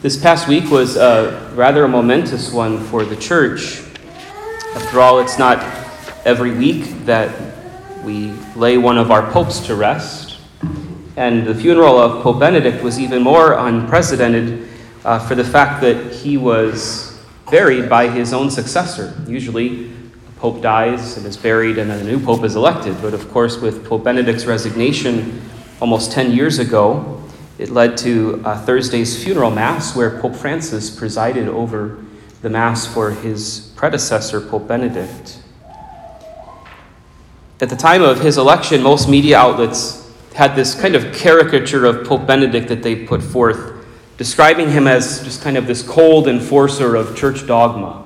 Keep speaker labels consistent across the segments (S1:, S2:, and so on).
S1: This past week was a rather a momentous one for the church. After all, it's not every week that we lay one of our popes to rest. And the funeral of Pope Benedict was even more unprecedented uh, for the fact that he was buried by his own successor. Usually, a pope dies and is buried, and then a new pope is elected. But of course, with Pope Benedict's resignation almost 10 years ago, it led to uh, Thursday's funeral mass, where Pope Francis presided over the mass for his predecessor, Pope Benedict. At the time of his election, most media outlets had this kind of caricature of Pope Benedict that they put forth, describing him as just kind of this cold enforcer of church dogma.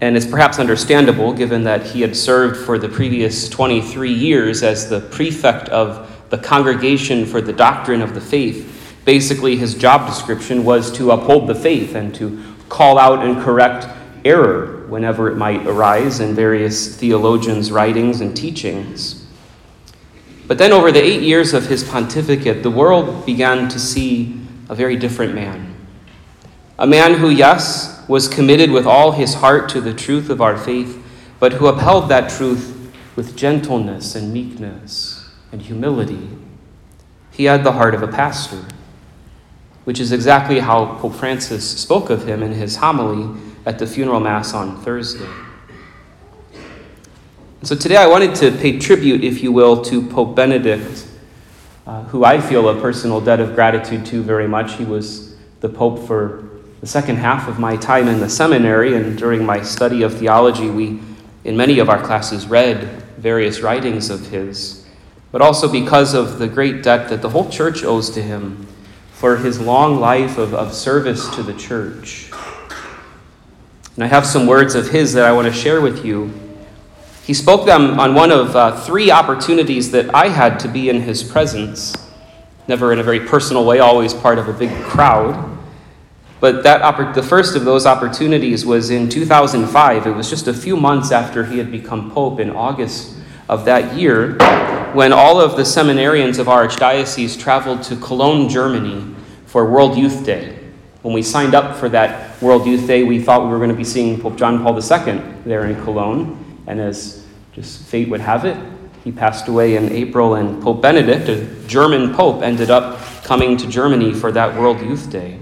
S1: And it's perhaps understandable given that he had served for the previous 23 years as the prefect of the Congregation for the Doctrine of the Faith. Basically, his job description was to uphold the faith and to call out and correct error whenever it might arise in various theologians' writings and teachings. But then, over the eight years of his pontificate, the world began to see a very different man. A man who, yes, was committed with all his heart to the truth of our faith, but who upheld that truth with gentleness and meekness and humility. He had the heart of a pastor, which is exactly how Pope Francis spoke of him in his homily at the funeral mass on Thursday. So today I wanted to pay tribute, if you will, to Pope Benedict, uh, who I feel a personal debt of gratitude to very much. He was the Pope for the second half of my time in the seminary, and during my study of theology, we, in many of our classes, read various writings of his but also because of the great debt that the whole church owes to him for his long life of, of service to the church. And I have some words of his that I want to share with you. He spoke them on one of uh, three opportunities that I had to be in his presence, never in a very personal way, always part of a big crowd. But that oppor- the first of those opportunities was in 2005. It was just a few months after he had become pope in August of that year when all of the seminarians of our archdiocese traveled to Cologne, Germany for World Youth Day. When we signed up for that World Youth Day, we thought we were going to be seeing Pope John Paul II there in Cologne. And as just fate would have it, he passed away in April, and Pope Benedict, a German pope, ended up coming to Germany for that World Youth Day.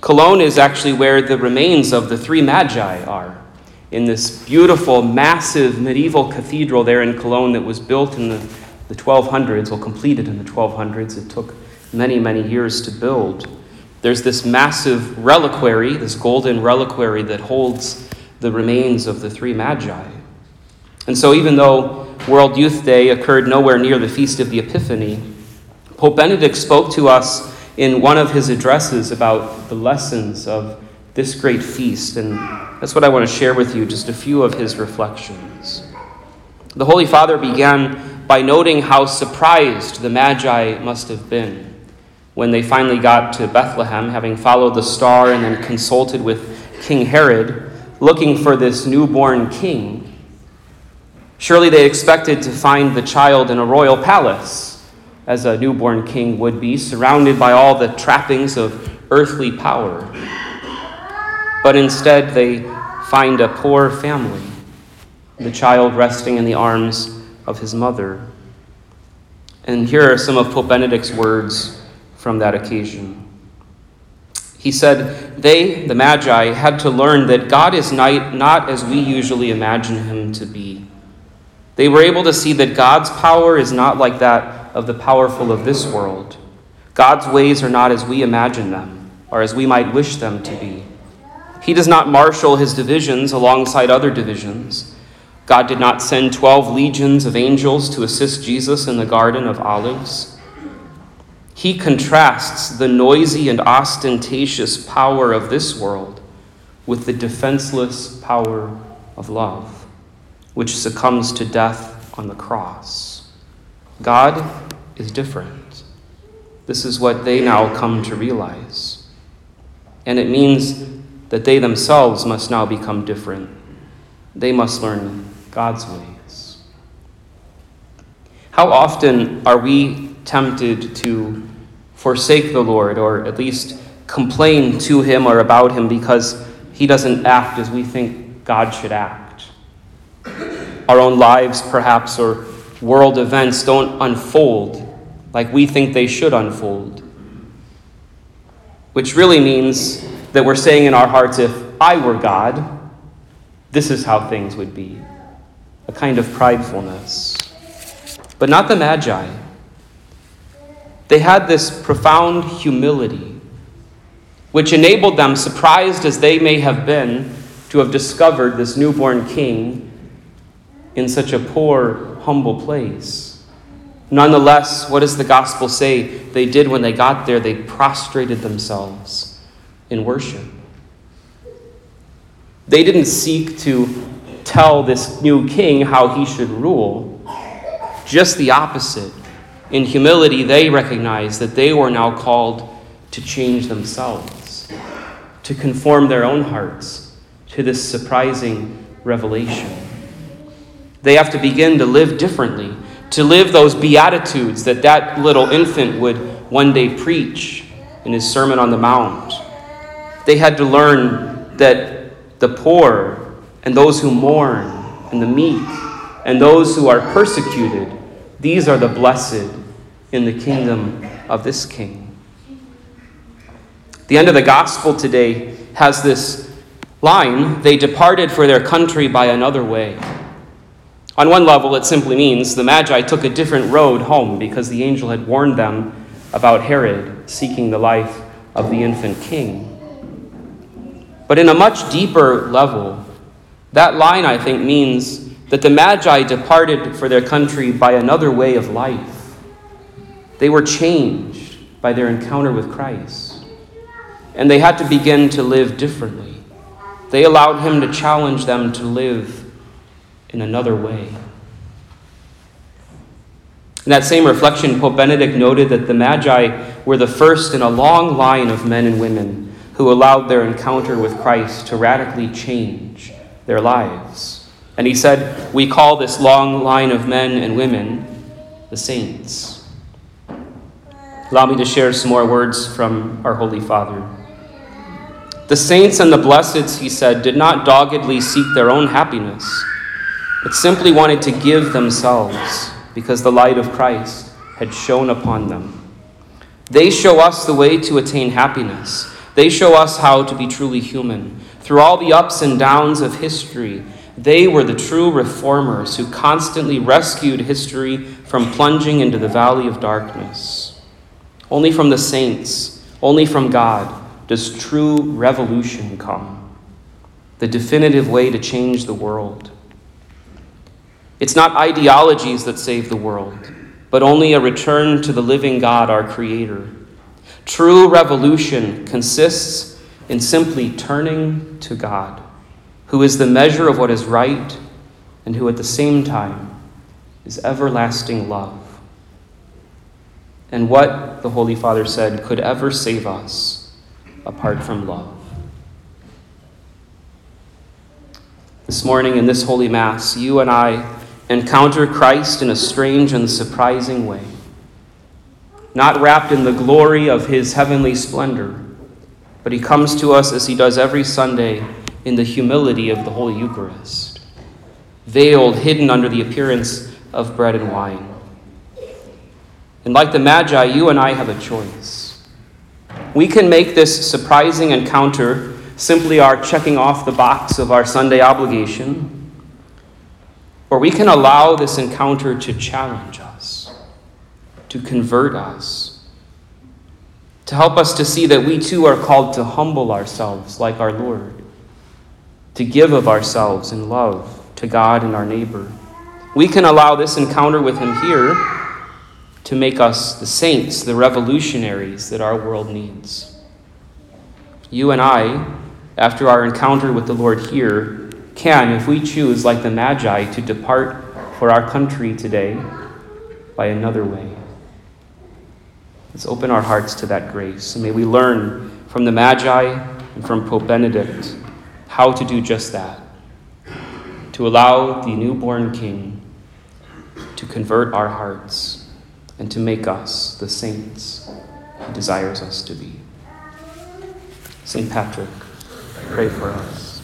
S1: Cologne is actually where the remains of the three magi are in this beautiful, massive medieval cathedral there in Cologne that was built in the, the 1200s, well, completed in the 1200s. It took many, many years to build. There's this massive reliquary, this golden reliquary that holds the remains of the three magi. And so, even though World Youth Day occurred nowhere near the Feast of the Epiphany, Pope Benedict spoke to us in one of his addresses about the lessons of this great feast. And that's what I want to share with you, just a few of his reflections. The Holy Father began by noting how surprised the Magi must have been when they finally got to Bethlehem, having followed the star and then consulted with King Herod, looking for this newborn king. Surely they expected to find the child in a royal palace, as a newborn king would be, surrounded by all the trappings of earthly power but instead they find a poor family, the child resting in the arms of his mother. And here are some of Pope Benedict's words from that occasion. He said, They, the Magi, had to learn that God is not as we usually imagine him to be. They were able to see that God's power is not like that of the powerful of this world. God's ways are not as we imagine them, or as we might wish them to be. He does not marshal his divisions alongside other divisions. God did not send 12 legions of angels to assist Jesus in the Garden of Olives. He contrasts the noisy and ostentatious power of this world with the defenseless power of love, which succumbs to death on the cross. God is different. This is what they now come to realize. And it means that they themselves must now become different. They must learn God's ways. How often are we tempted to forsake the Lord, or at least complain to him or about him because he doesn't act as we think God should act. Our own lives, perhaps, or world events don't unfold like we think they should unfold. Which really means that we're saying in our hearts, if I were God, this is how things would be. A kind of pridefulness. But not the Magi. They had this profound humility, which enabled them, surprised as they may have been, to have discovered this newborn king in such a poor, humble place. Nonetheless, what does the gospel say they did when they got there? They prostrated themselves in worship. They didn't seek to tell this new king how he should rule, just the opposite. In humility, they recognized that they were now called to change themselves, to conform their own hearts to this surprising revelation. They have to begin to live differently, to live those beatitudes that that little infant would one day preach in his Sermon on the Mount. They had to learn that the poor and those who mourn and the meek and those who are persecuted, these are the blessed in the kingdom of this king. The end of the gospel today has this line they departed for their country by another way. On one level, it simply means the Magi took a different road home because the angel had warned them about Herod seeking the life of the infant king. But in a much deeper level, that line, I think, means that the Magi departed for their country by another way of life. They were changed by their encounter with Christ, and they had to begin to live differently. They allowed Him to challenge them to live in another way. In that same reflection, Pope Benedict noted that the Magi were the first in a long line of men and women who allowed their encounter with Christ to radically change their lives. And he said, We call this long line of men and women the saints. Allow me to share some more words from our Holy Father. The saints and the blesseds, he said, did not doggedly seek their own happiness, but simply wanted to give themselves because the light of Christ had shone upon them. They show us the way to attain happiness. They show us how to be truly human. Through all the ups and downs of history, they were the true reformers who constantly rescued history from plunging into the valley of darkness. Only from the saints, only from God, does true revolution come, the definitive way to change the world. It's not ideologies that save the world, but only a return to the living God, our Creator. True revolution consists in simply turning to God, who is the measure of what is right and who at the same time is everlasting love. And what, the Holy Father said, could ever save us apart from love? This morning in this Holy Mass, you and I encounter Christ in a strange and surprising way. Not wrapped in the glory of his heavenly splendor, but he comes to us as he does every Sunday in the humility of the Holy Eucharist, veiled, hidden under the appearance of bread and wine. And like the Magi, you and I have a choice. We can make this surprising encounter simply our checking off the box of our Sunday obligation or we can allow this encounter to challenge to convert us, to help us to see that we too are called to humble ourselves like our Lord, to give of ourselves in love to God and our neighbor. We can allow this encounter with Him here to make us the saints, the revolutionaries that our world needs. You and I, after our encounter with the Lord here, can, if we choose, like the Magi, to depart for our country today by another way. Let's open our hearts to that grace. And may we learn from the Magi and from Pope Benedict how to do just that to allow the newborn King to convert our hearts and to make us the saints He desires us to be. St. Patrick, pray for us.